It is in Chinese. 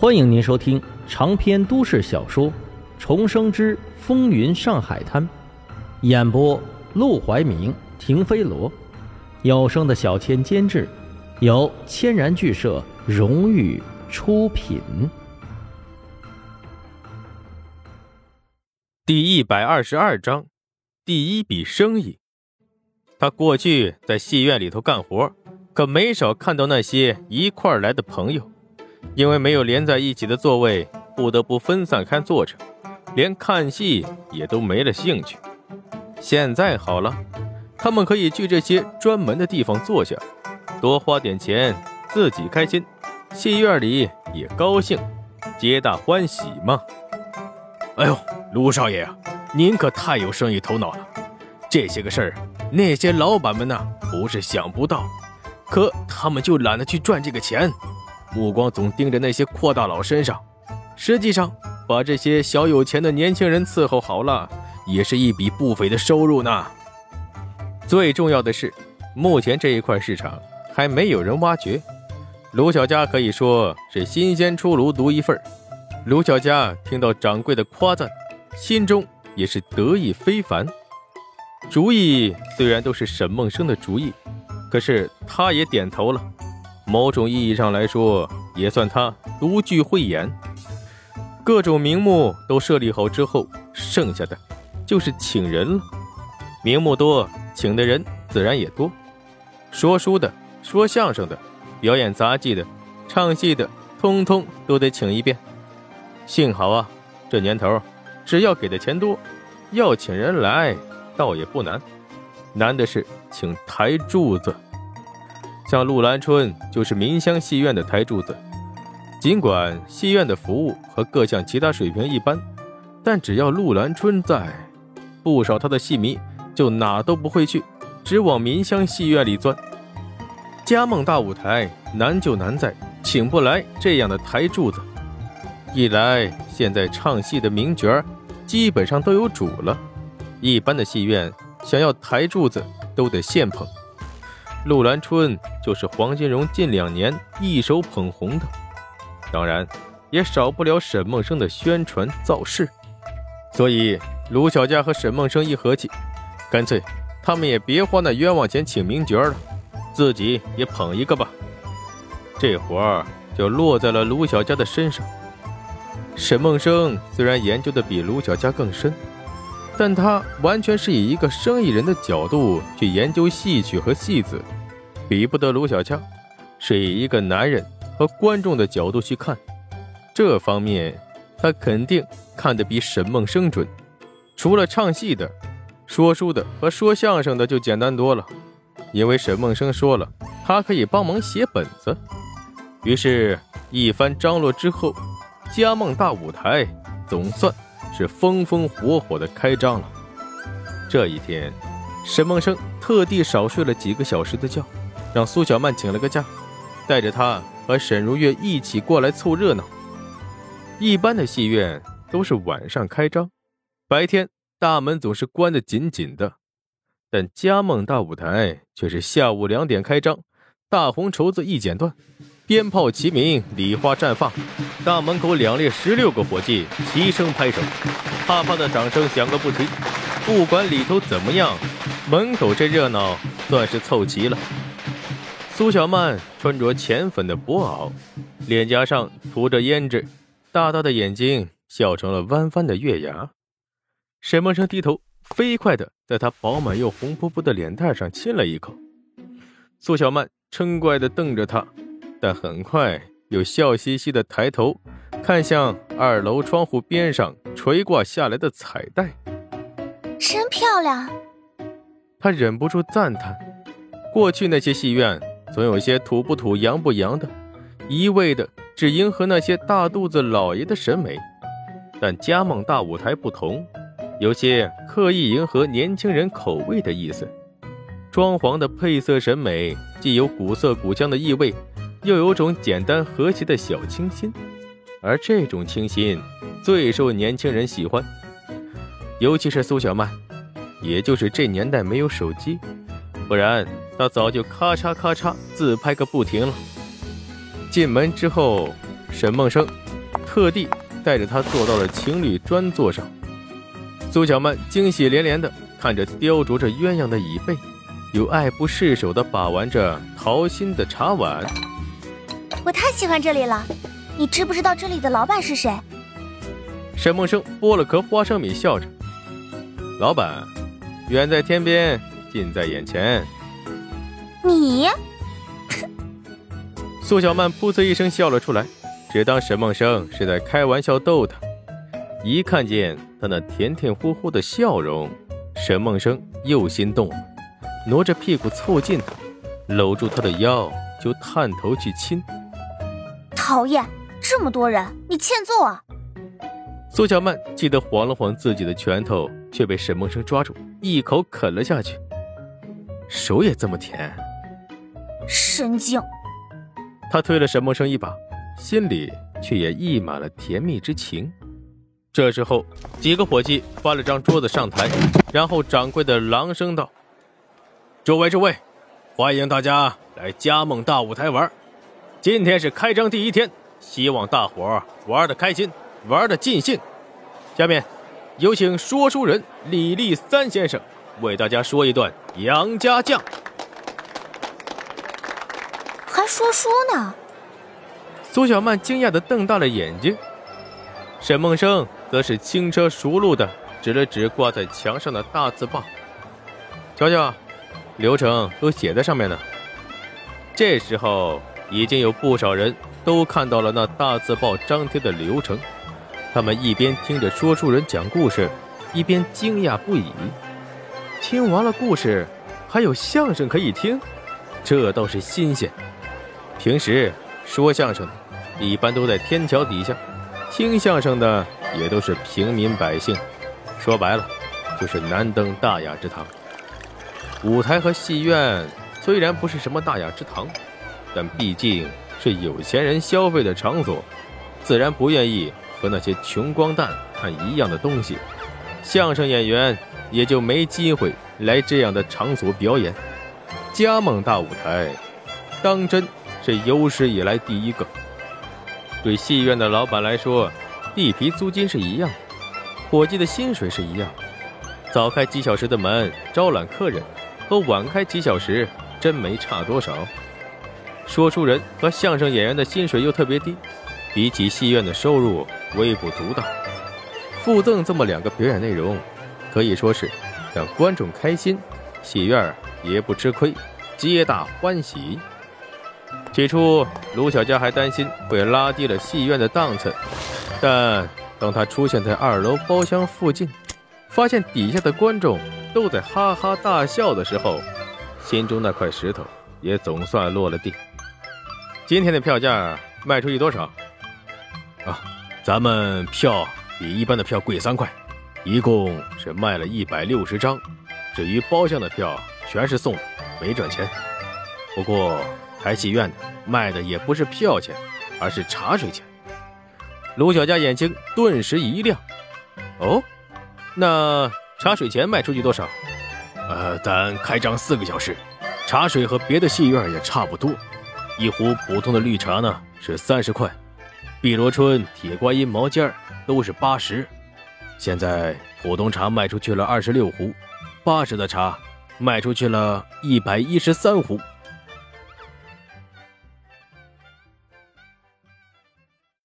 欢迎您收听长篇都市小说《重生之风云上海滩》，演播：陆怀明、停飞罗，有声的小千监制，由千然剧社荣誉出品。第一百二十二章，第一笔生意。他过去在戏院里头干活，可没少看到那些一块儿来的朋友。因为没有连在一起的座位，不得不分散开坐着，连看戏也都没了兴趣。现在好了，他们可以去这些专门的地方坐下，多花点钱，自己开心，戏院里也高兴，皆大欢喜嘛。哎呦，卢少爷啊，您可太有生意头脑了！这些个事儿，那些老板们呢，不是想不到，可他们就懒得去赚这个钱。目光总盯着那些阔大佬身上，实际上把这些小有钱的年轻人伺候好了，也是一笔不菲的收入呢。最重要的是，目前这一块市场还没有人挖掘，卢小佳可以说是新鲜出炉独一份卢小佳听到掌柜的夸赞，心中也是得意非凡。主意虽然都是沈梦生的主意，可是他也点头了。某种意义上来说，也算他独具慧眼。各种名目都设立好之后，剩下的就是请人了。名目多，请的人自然也多。说书的、说相声的、表演杂技的、唱戏的，通通都得请一遍。幸好啊，这年头，只要给的钱多，要请人来倒也不难。难的是请台柱子。像陆兰春就是民香戏院的台柱子，尽管戏院的服务和各项其他水平一般，但只要陆兰春在，不少他的戏迷就哪都不会去，只往民香戏院里钻。佳梦大舞台难就难在请不来这样的台柱子，一来现在唱戏的名角基本上都有主了，一般的戏院想要台柱子都得现捧。陆兰春就是黄金荣近两年一手捧红的，当然也少不了沈梦生的宣传造势，所以卢小佳和沈梦生一合计，干脆他们也别花那冤枉钱请名角了，自己也捧一个吧。这活儿就落在了卢小佳的身上。沈梦生虽然研究的比卢小佳更深。但他完全是以一个生意人的角度去研究戏曲和戏子，比不得卢小强，是以一个男人和观众的角度去看，这方面他肯定看得比沈梦生准。除了唱戏的、说书的和说相声的就简单多了，因为沈梦生说了，他可以帮忙写本子。于是，一番张罗之后，佳梦大舞台总算。是风风火火的开张了。这一天，沈梦生特地少睡了几个小时的觉，让苏小曼请了个假，带着他和沈如月一起过来凑热闹。一般的戏院都是晚上开张，白天大门总是关得紧紧的，但佳梦大舞台却是下午两点开张，大红绸子一剪断。鞭炮齐鸣，礼花绽放，大门口两列十六个伙计齐声拍手，啪啪的掌声响个不停。不管里头怎么样，门口这热闹算是凑齐了。苏小曼穿着浅粉的薄袄，脸颊上涂着胭脂，大大的眼睛笑成了弯弯的月牙。沈梦生低头，飞快的在她饱满又红扑扑的脸蛋上亲了一口。苏小曼嗔怪的瞪着他。但很快又笑嘻嘻的抬头看向二楼窗户边上垂挂下来的彩带，真漂亮。他忍不住赞叹：过去那些戏院总有些土不土、洋不洋的，一味的只迎合那些大肚子老爷的审美。但嘉梦大舞台不同，有些刻意迎合年轻人口味的意思。装潢的配色审美既有古色古香的意味。又有种简单和谐的小清新，而这种清新最受年轻人喜欢，尤其是苏小曼，也就是这年代没有手机，不然她早就咔嚓咔嚓自拍个不停了。进门之后，沈梦生特地带着她坐到了情侣专座上。苏小曼惊喜连连的看着雕琢着鸳鸯的椅背，又爱不释手的把玩着桃心的茶碗。我太喜欢这里了，你知不知道这里的老板是谁？沈梦生剥了颗花生米，笑着：“老板，远在天边，近在眼前。”你。苏小曼噗呲一声笑了出来，只当沈梦生是在开玩笑逗她。一看见他那甜甜乎乎的笑容，沈梦生又心动了，挪着屁股凑近他，搂住他的腰就探头去亲。讨厌，这么多人，你欠揍啊！苏小曼气得晃了晃自己的拳头，却被沈梦生抓住，一口啃了下去。手也这么甜，神经！他推了沈梦生一把，心里却也溢满了甜蜜之情。这时候，几个伙计搬了张桌子上台，然后掌柜的朗声道：“诸位诸位，欢迎大家来嘉梦大舞台玩。今天是开张第一天，希望大伙玩的开心，玩的尽兴。下面，有请说书人李立三先生为大家说一段杨家将。”还说书呢？苏小曼惊讶的瞪大了眼睛，沈梦生则是轻车熟路的指了指挂在墙上的大字报：“瞧瞧，流程都写在上面呢。”这时候已经有不少人都看到了那大字报张贴的流程，他们一边听着说书人讲故事，一边惊讶不已。听完了故事，还有相声可以听，这倒是新鲜。平时说相声的，一般都在天桥底下；听相声的也都是平民百姓。说白了，就是难登大雅之堂。舞台和戏院虽然不是什么大雅之堂，但毕竟是有钱人消费的场所，自然不愿意和那些穷光蛋看一样的东西。相声演员也就没机会来这样的场所表演。加盟大舞台，当真。是有史以来第一个。对戏院的老板来说，地皮租金是一样，伙计的薪水是一样。早开几小时的门招揽客人，和晚开几小时真没差多少。说书人和相声演员的薪水又特别低，比起戏院的收入微不足道。附赠这么两个表演内容，可以说是让观众开心，戏院也不吃亏，皆大欢喜。起初，卢小佳还担心会拉低了戏院的档次，但当他出现在二楼包厢附近，发现底下的观众都在哈哈大笑的时候，心中那块石头也总算落了地。今天的票价卖出去多少？啊，咱们票比一般的票贵三块，一共是卖了一百六十张。至于包厢的票，全是送的，没赚钱。不过。开戏院的卖的也不是票钱，而是茶水钱。卢小佳眼睛顿时一亮。哦，那茶水钱卖出去多少？呃，咱开张四个小时，茶水和别的戏院也差不多。一壶普通的绿茶呢是三十块，碧螺春、铁观音、毛尖儿都是八十。现在普通茶卖出去了二十六壶，八十的茶卖出去了一百一十三壶。